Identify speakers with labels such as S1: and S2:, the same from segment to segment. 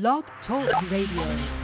S1: Blog Talk Radio.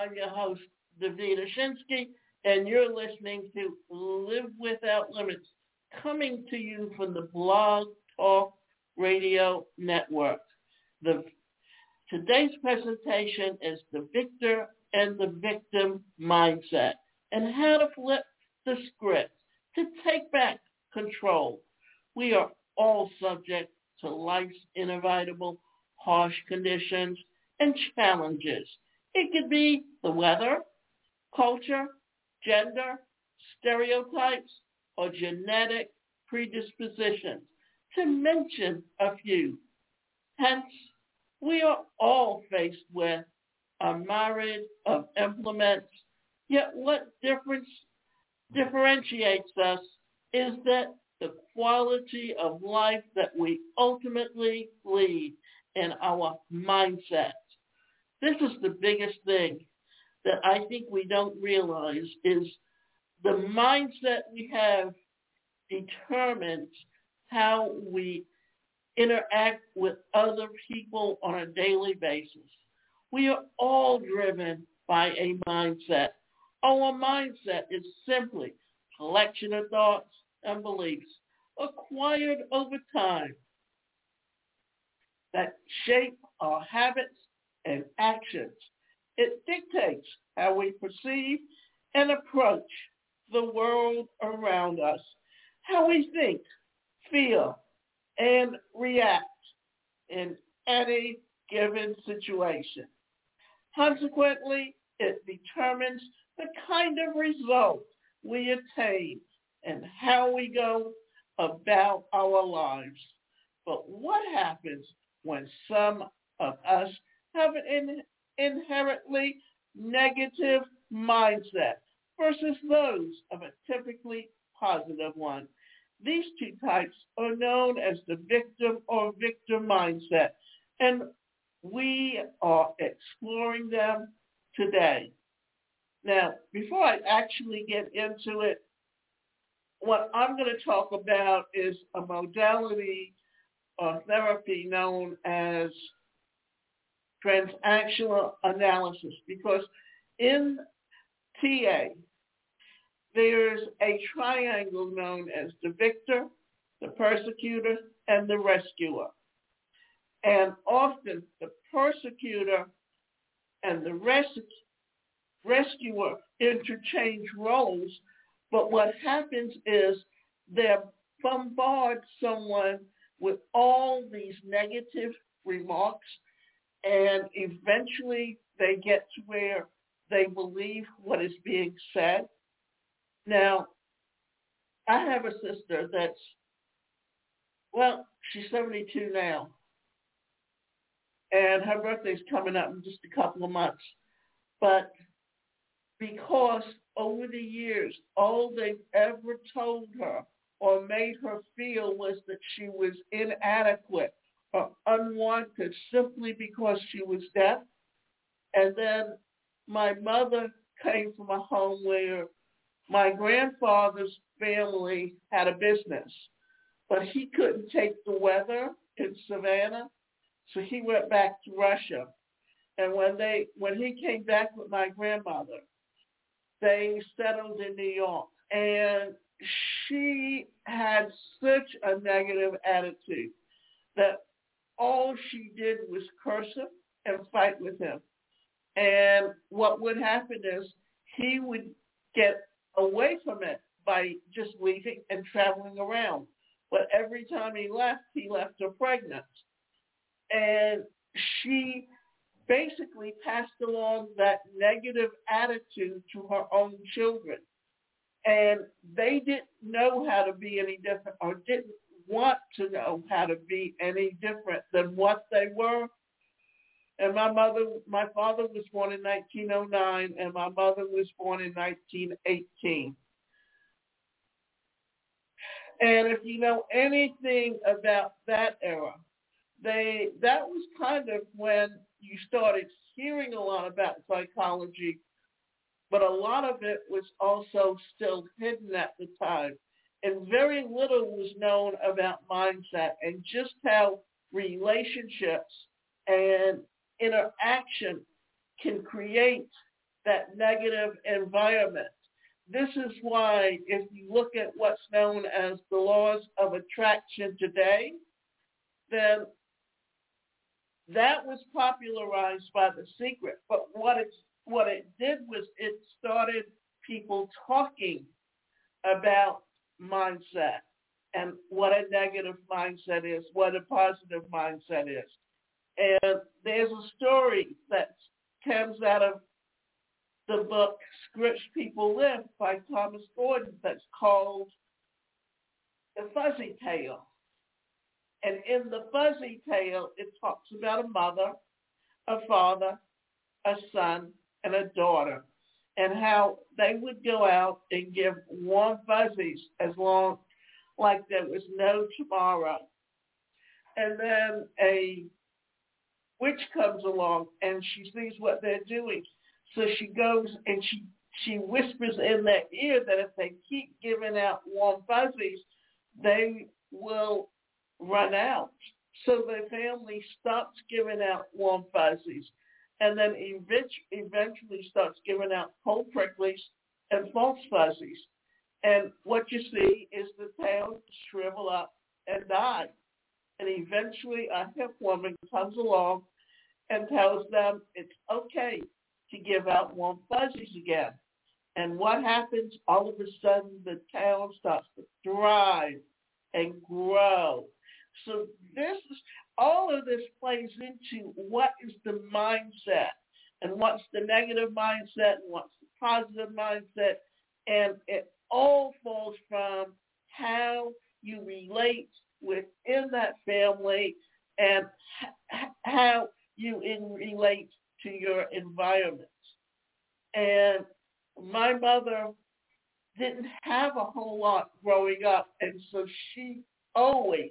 S2: I'm your host, Davida Shinsky, and you're listening to Live Without Limits, coming to you from the Blog Talk Radio Network. The, today's presentation is the victor and the victim mindset and how to flip the script to take back control. We are all subject to life's inevitable harsh conditions and challenges. It could be the weather, culture, gender, stereotypes, or genetic predispositions, to mention a few. Hence, we are all faced with a myriad of implements, yet what difference differentiates us is that the quality of life that we ultimately lead in our mindset. This is the biggest thing that I think we don't realize is the mindset we have determines how we interact with other people on a daily basis. We are all driven by a mindset. Our mindset is simply a collection of thoughts and beliefs acquired over time that shape our habits and actions. It dictates how we perceive and approach the world around us, how we think, feel, and react in any given situation. Consequently, it determines the kind of result we attain and how we go about our lives. But what happens when some of us have an in, inherently negative mindset versus those of a typically positive one. These two types are known as the victim or victim mindset, and we are exploring them today. Now, before I actually get into it, what I'm going to talk about is a modality of therapy known as transactional analysis because in TA, there's a triangle known as the victor, the persecutor, and the rescuer. And often the persecutor and the res- rescuer interchange roles, but what happens is they bombard someone with all these negative remarks and eventually they get to where they believe what is being said. Now, I have a sister that's, well, she's 72 now. And her birthday's coming up in just a couple of months. But because over the years, all they've ever told her or made her feel was that she was inadequate uh, unwanted simply because she was deaf. And then my mother came from a home where my grandfather's family had a business, but he couldn't take the weather in Savannah, so he went back to Russia. And when they when he came back with my grandmother, they settled in New York, and she had such a negative attitude that all she did was curse him and fight with him. And what would happen is he would get away from it by just leaving and traveling around. But every time he left, he left her pregnant. And she basically passed along that negative attitude to her own children. And they didn't know how to be any different or didn't want to know how to be any different than what they were. And my mother, my father was born in 1909 and my mother was born in 1918. And if you know anything about that era, they that was kind of when you started hearing a lot about psychology, but a lot of it was also still hidden at the time. And very little was known about mindset and just how relationships and interaction can create that negative environment. This is why if you look at what's known as the laws of attraction today, then that was popularized by The Secret. But what it, what it did was it started people talking about mindset and what a negative mindset is, what a positive mindset is. And there's a story that comes out of the book Scripts People Live by Thomas Gordon that's called The Fuzzy Tale. And in the Fuzzy Tale, it talks about a mother, a father, a son, and a daughter, and how they would go out and give warm fuzzies as long like there was no tomorrow. And then a witch comes along and she sees what they're doing. So she goes and she she whispers in their ear that if they keep giving out warm fuzzies, they will run out. So the family stops giving out warm fuzzies and then eventually starts giving out cold pricklies and false fuzzies. And what you see is the tail shrivel up and die. And eventually a hip woman comes along and tells them it's okay to give out warm fuzzies again. And what happens? All of a sudden the tail starts to thrive and grow. So this is all of this plays into what is the mindset and what's the negative mindset and what's the positive mindset. And it all falls from how you relate within that family and how you in relate to your environment. And my mother didn't have a whole lot growing up, and so she always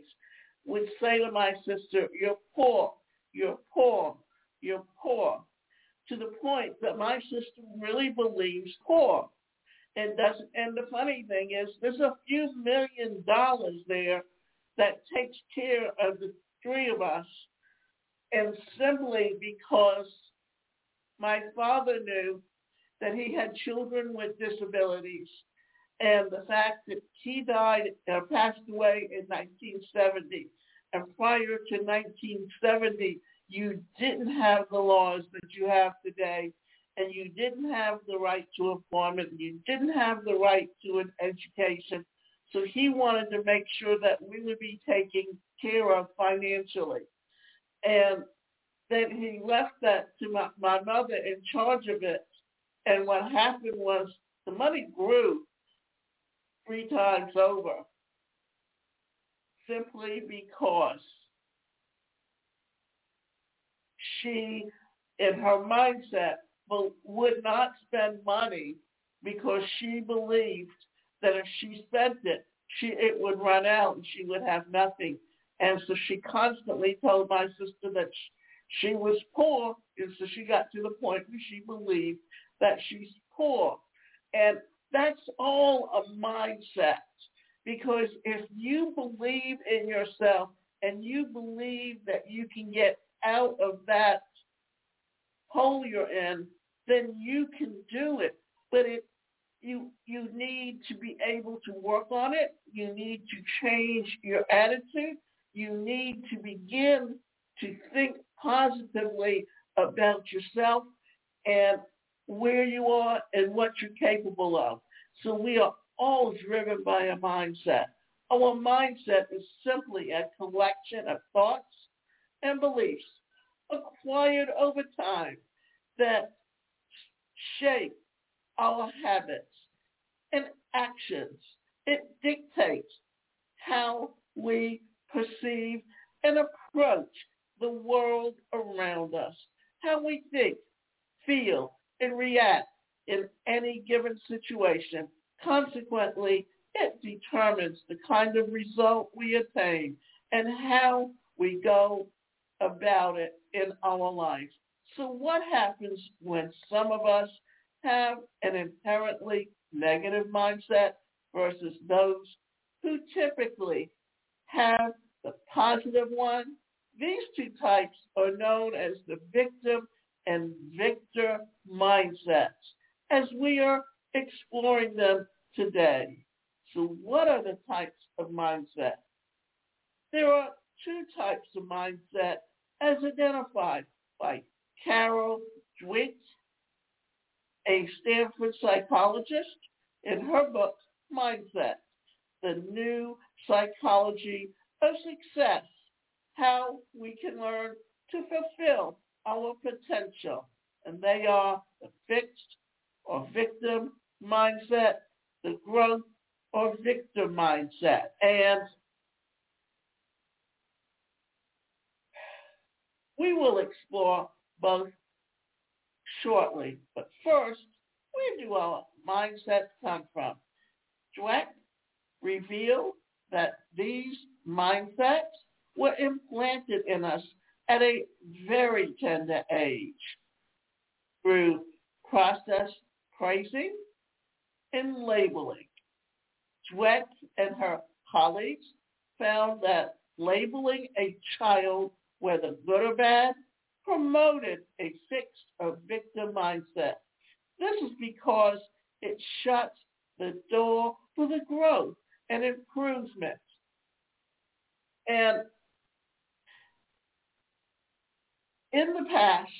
S2: would say to my sister, you're poor, you're poor, you're poor, to the point that my sister really believes poor. And doesn't, and the funny thing is there's a few million dollars there that takes care of the three of us. And simply because my father knew that he had children with disabilities and the fact that he died, uh, passed away in 1970. And prior to 1970, you didn't have the laws that you have today, and you didn't have the right to employment, you didn't have the right to an education. So he wanted to make sure that we would be taken care of financially. And then he left that to my, my mother in charge of it. And what happened was the money grew three times over simply because she, in her mindset, would not spend money because she believed that if she spent it, she it would run out and she would have nothing. And so she constantly told my sister that she, she was poor, and so she got to the point where she believed that she's poor. And that's all a mindset. Because if you believe in yourself and you believe that you can get out of that hole you're in, then you can do it. But it, you you need to be able to work on it. You need to change your attitude. You need to begin to think positively about yourself and where you are and what you're capable of. So we are all driven by a mindset. Our mindset is simply a collection of thoughts and beliefs acquired over time that shape our habits and actions. It dictates how we perceive and approach the world around us, how we think, feel, and react in any given situation. Consequently, it determines the kind of result we attain and how we go about it in our life. So what happens when some of us have an inherently negative mindset versus those who typically have the positive one? These two types are known as the victim and victor mindsets as we are exploring them today. So what are the types of mindset? There are two types of mindset as identified by Carol Dweck, a Stanford psychologist, in her book, Mindset, The New Psychology of Success, How We Can Learn to Fulfill Our Potential. And they are the fixed or victim mindset, the growth or victor mindset. And we will explore both shortly. But first, where do our mindsets come from? Dweck revealed that these mindsets were implanted in us at a very tender age through process praising and labeling. Dweck and her colleagues found that labeling a child, whether good or bad, promoted a fixed or victim mindset. This is because it shuts the door for the growth and improvement. And in the past,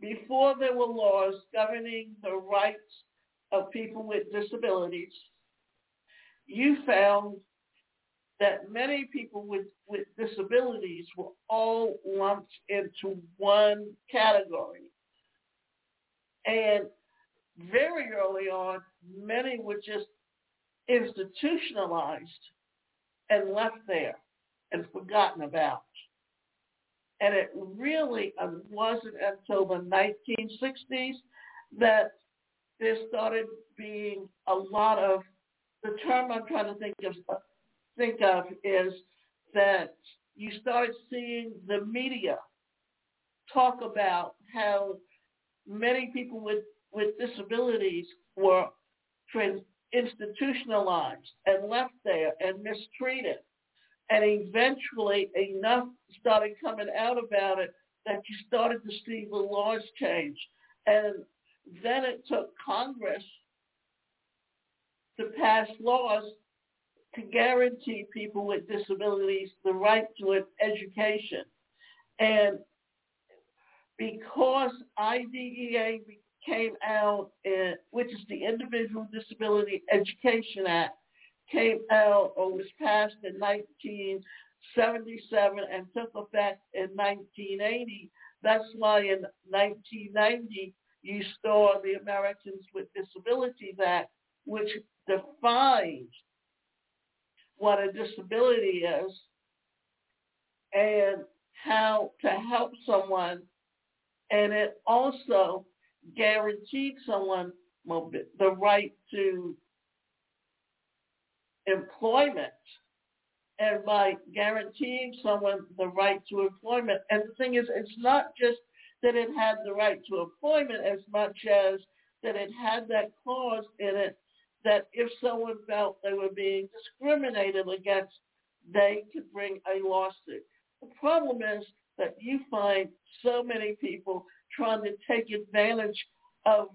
S2: before there were laws governing the rights of people with disabilities, you found that many people with, with disabilities were all lumped into one category. And very early on, many were just institutionalized and left there and forgotten about. And it really um, wasn't until the 1960s that there started being a lot of, the term I'm trying to think of, uh, think of is that you started seeing the media talk about how many people with, with disabilities were trans- institutionalized and left there and mistreated. And eventually enough started coming out about it that you started to see the laws change. And then it took Congress to pass laws to guarantee people with disabilities the right to an education. And because IDEA came out, in, which is the Individual Disability Education Act, came out or was passed in 1977 and took effect in 1980. That's why in 1990 you saw the Americans with Disabilities Act, which defines what a disability is and how to help someone. And it also guaranteed someone the right to employment and by guaranteeing someone the right to employment. And the thing is, it's not just that it had the right to employment as much as that it had that clause in it that if someone felt they were being discriminated against, they could bring a lawsuit. The problem is that you find so many people trying to take advantage of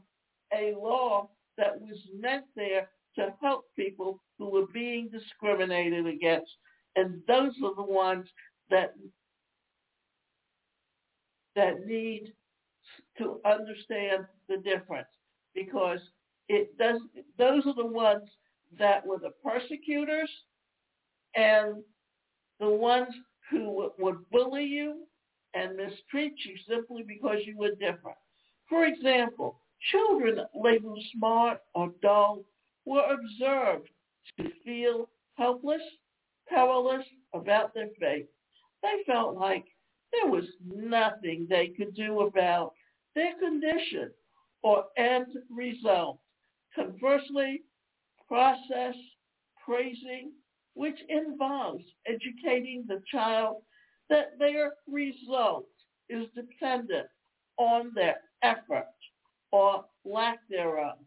S2: a law that was meant there to help people who were being discriminated against. And those are the ones that that need to understand the difference because it does those are the ones that were the persecutors and the ones who would bully you and mistreat you simply because you were different. For example, children labeled smart or dull were observed to feel helpless, powerless about their fate. They felt like there was nothing they could do about their condition or end result. Conversely, process praising, which involves educating the child that their result is dependent on their effort or lack thereof,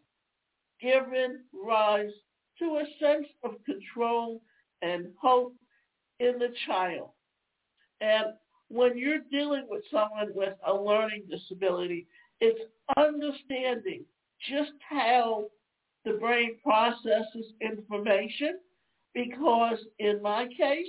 S2: given rise to a sense of control and hope in the child. And when you're dealing with someone with a learning disability, it's understanding just how the brain processes information because in my case,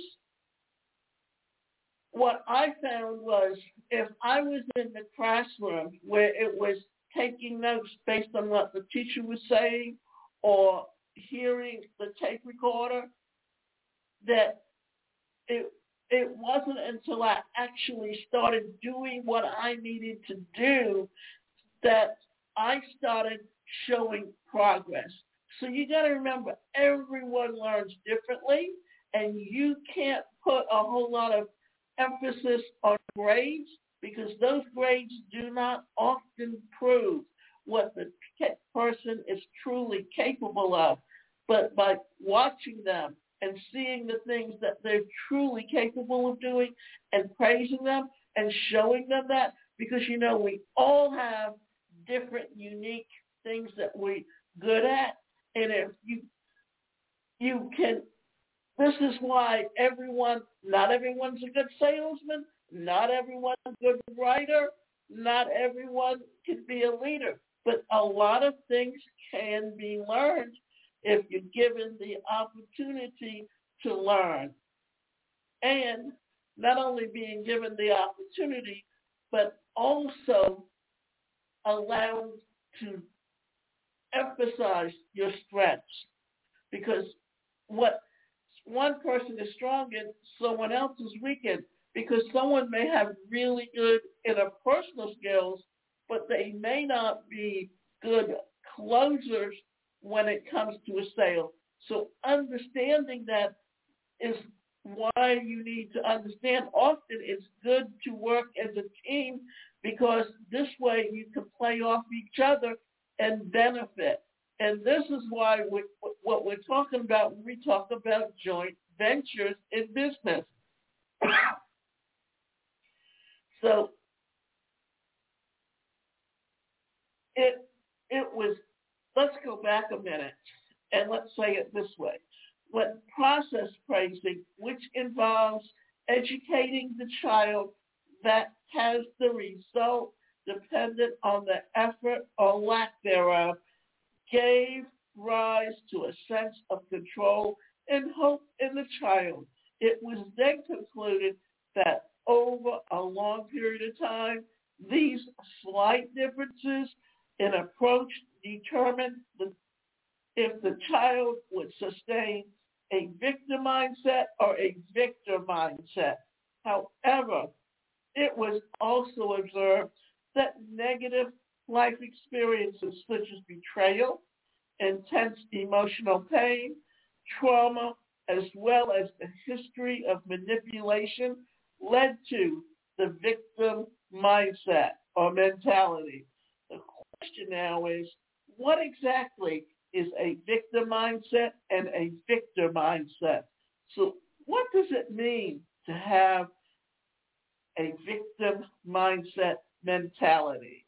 S2: what I found was if I was in the classroom where it was taking notes based on what the teacher was saying or hearing the tape recorder, that it it wasn't until I actually started doing what I needed to do that I started showing progress. So you got to remember, everyone learns differently, and you can't put a whole lot of emphasis on grades because those grades do not often prove what the person is truly capable of. But by watching them and seeing the things that they're truly capable of doing and praising them and showing them that, because you know we all have different unique things that we're good at. And if you you can this is why everyone, not everyone's a good salesman, not everyone's a good writer, not everyone can be a leader. But a lot of things can be learned if you're given the opportunity to learn. And not only being given the opportunity, but also allowed to emphasize your strengths. Because what one person is strong in, someone else is weak in. Because someone may have really good interpersonal skills, but they may not be good closers when it comes to a sale. So understanding that is why you need to understand often it's good to work as a team because this way you can play off each other and benefit. And this is why we, what we're talking about when we talk about joint ventures in business. so it it was let's go back a minute and let's say it this way. What process praising, which involves educating the child that has the result dependent on the effort or lack thereof, gave rise to a sense of control and hope in the child. It was then concluded that over a long period of time, these slight differences in approach determined the, if the child would sustain a victim mindset or a victor mindset. However, it was also observed that negative life experiences such as betrayal, intense emotional pain, trauma, as well as the history of manipulation led to the victim mindset or mentality. The question now is, what exactly is a victim mindset and a victor mindset? So what does it mean to have a victim mindset mentality?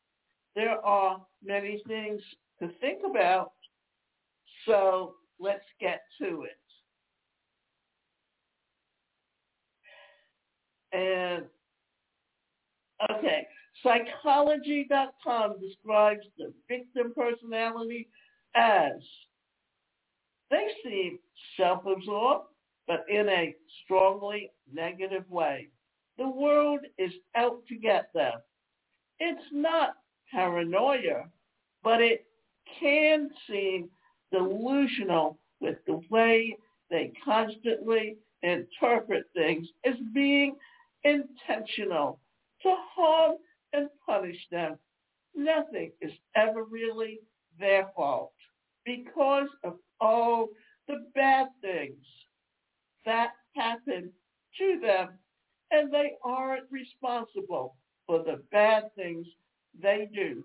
S2: There are many things to think about, so let's get to it. And okay, psychology.com describes the victim personality as they seem self-absorbed, but in a strongly negative way. The world is out to get them. It's not paranoia, but it can seem delusional with the way they constantly interpret things as being intentional to harm and punish them. Nothing is ever really their fault because of all the bad things that happen to them and they aren't responsible for the bad things they do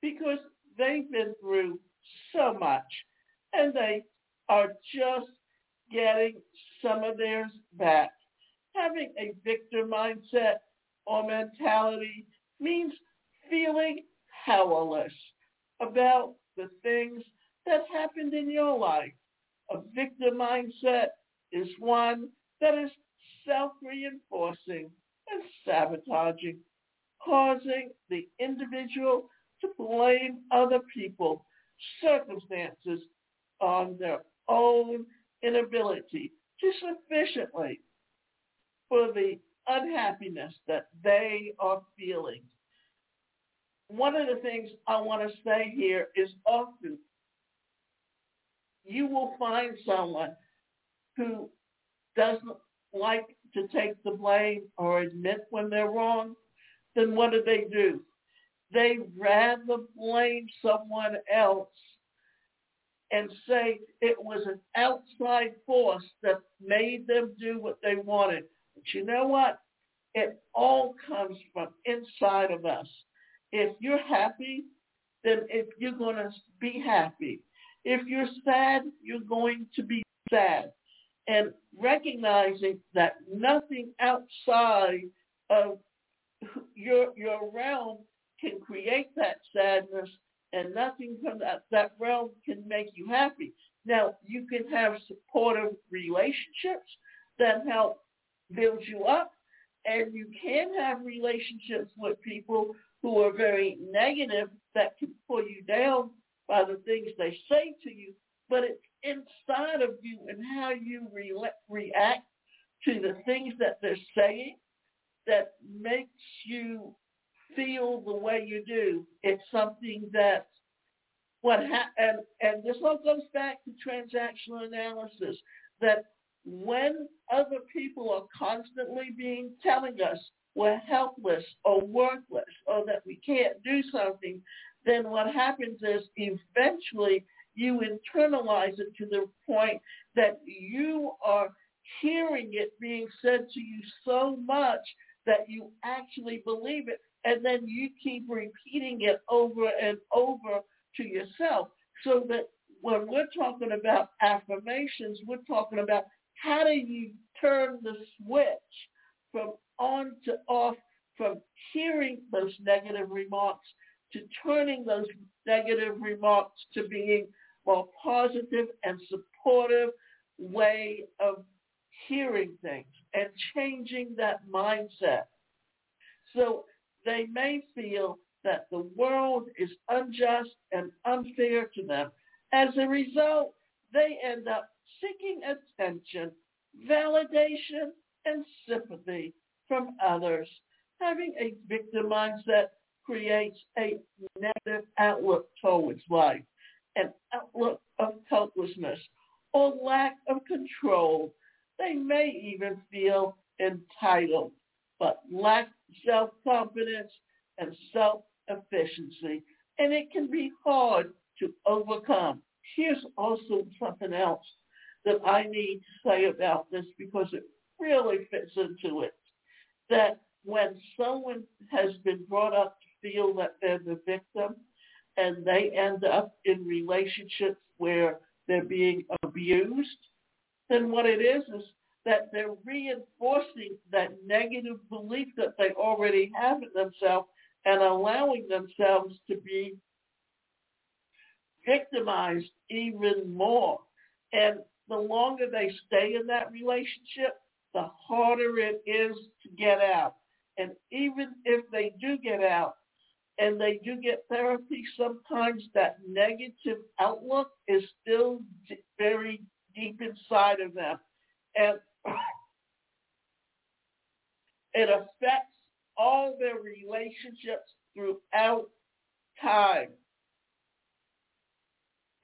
S2: because they've been through so much and they are just getting some of theirs back. Having a victim mindset or mentality means feeling powerless about the things that happened in your life. A victim mindset is one that is self-reinforcing and sabotaging, causing the individual to blame other people, circumstances on their own inability to sufficiently for the unhappiness that they are feeling. One of the things I want to say here is often you will find someone who doesn't like to take the blame or admit when they're wrong, then what do they do? They rather blame someone else and say it was an outside force that made them do what they wanted. But you know what? It all comes from inside of us. If you're happy, then if you're going to be happy. If you're sad, you're going to be sad. And recognizing that nothing outside of your your realm can create that sadness and nothing from that, that realm can make you happy. Now, you can have supportive relationships that help build you up, and you can have relationships with people who are very negative that can pull you down by the things they say to you, but it's inside of you and how you re- react to the things that they're saying that makes you feel the way you do. It's something that what ha- and and this all goes back to transactional analysis that when other people are constantly being telling us we're helpless or worthless or that we can't do something, then what happens is eventually you internalize it to the point that you are hearing it being said to you so much that you actually believe it and then you keep repeating it over and over to yourself. So that when we're talking about affirmations, we're talking about how do you turn the switch from on to off, from hearing those negative remarks to turning those negative remarks to being more positive and supportive way of hearing things and changing that mindset. So they may feel that the world is unjust and unfair to them. As a result, they end up seeking attention, validation, and sympathy from others. Having a victim mindset creates a negative outlook towards life, an outlook of helplessness or lack of control. They may even feel entitled, but lack self-confidence and self-efficiency, and it can be hard to overcome. Here's also something else that I need to say about this because it really fits into it. That when someone has been brought up to feel that they're the victim and they end up in relationships where they're being abused, then what it is is that they're reinforcing that negative belief that they already have in themselves and allowing themselves to be victimized even more. And the longer they stay in that relationship, the harder it is to get out. And even if they do get out and they do get therapy, sometimes that negative outlook is still very deep inside of them. And it affects all their relationships throughout time.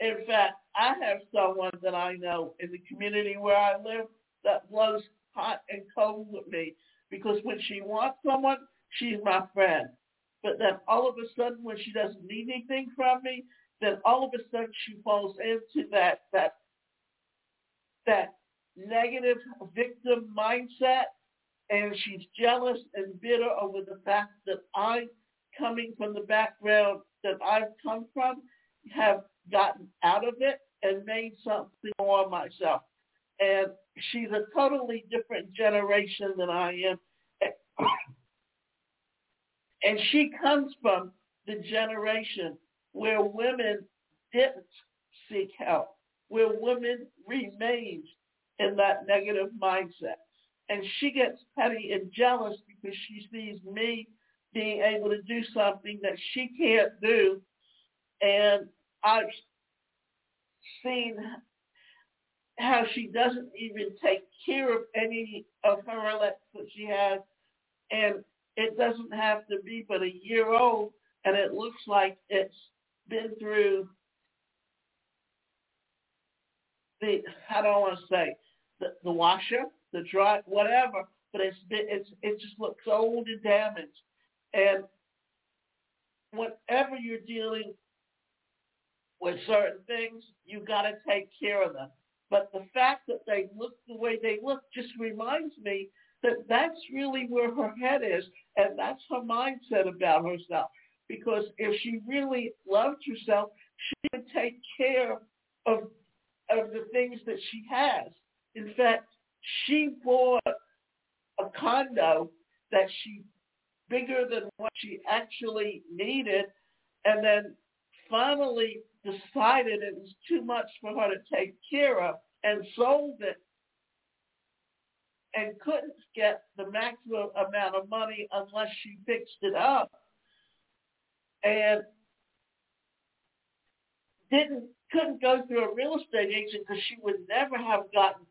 S2: In fact, I have someone that I know in the community where I live that blows hot and cold with me because when she wants someone, she's my friend. But then all of a sudden when she doesn't need anything from me, then all of a sudden she falls into that that that negative victim mindset and she's jealous and bitter over the fact that I, coming from the background that I've come from, have gotten out of it and made something more myself. And she's a totally different generation than I am. And she comes from the generation where women didn't seek help, where women remained in that negative mindset. And she gets petty and jealous because she sees me being able to do something that she can't do. And I've seen how she doesn't even take care of any of her elects that she has. And it doesn't have to be but a year old and it looks like it's been through the, I don't want to say, the, the washer, the dry, whatever, but it's been, it's, it just looks old and damaged. And whenever you're dealing with certain things, you got to take care of them. But the fact that they look the way they look just reminds me that that's really where her head is, and that's her mindset about herself. Because if she really loved herself, she would take care of of the things that she has. In fact, she bought a condo that she bigger than what she actually needed, and then finally decided it was too much for her to take care of and sold it and couldn't get the maximum amount of money unless she fixed it up and didn't couldn't go through a real estate agent because she would never have gotten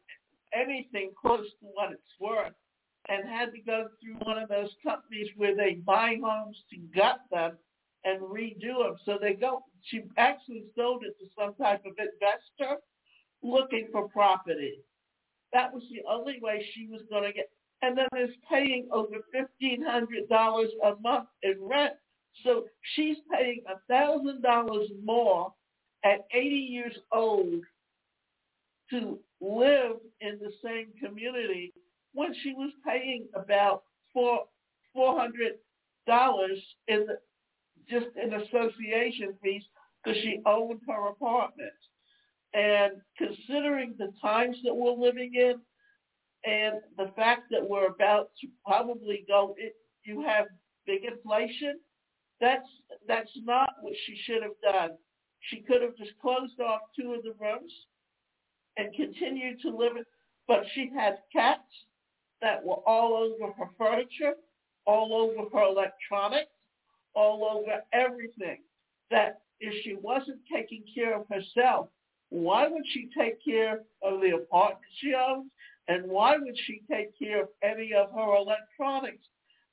S2: anything close to what it's worth and had to go through one of those companies where they buy homes to gut them and redo them. So they go, she actually sold it to some type of investor looking for property. That was the only way she was going to get. And then is paying over $1,500 a month in rent. So she's paying a $1,000 more at 80 years old to live in the same community when she was paying about four four hundred dollars in the, just in association fees because she owned her apartment. And considering the times that we're living in and the fact that we're about to probably go, it, you have big inflation, that's, that's not what she should have done. She could have just closed off two of the rooms and continued to live it. But she had cats that were all over her furniture, all over her electronics, all over everything. That if she wasn't taking care of herself, why would she take care of the apartment she owns? And why would she take care of any of her electronics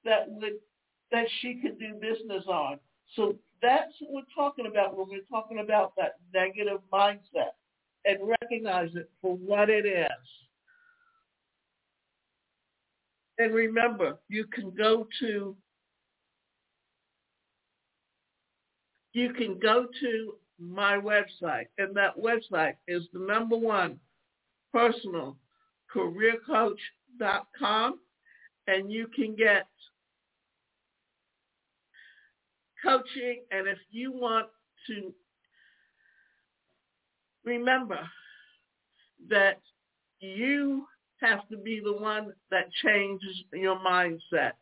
S2: that would that she could do business on? So that's what we're talking about when we're talking about that negative mindset and recognize it for what it is. And remember, you can go to you can go to my website, and that website is the number one personal careercoach.com, and you can get coaching. And if you want to remember that you have to be the one that changes your mindset.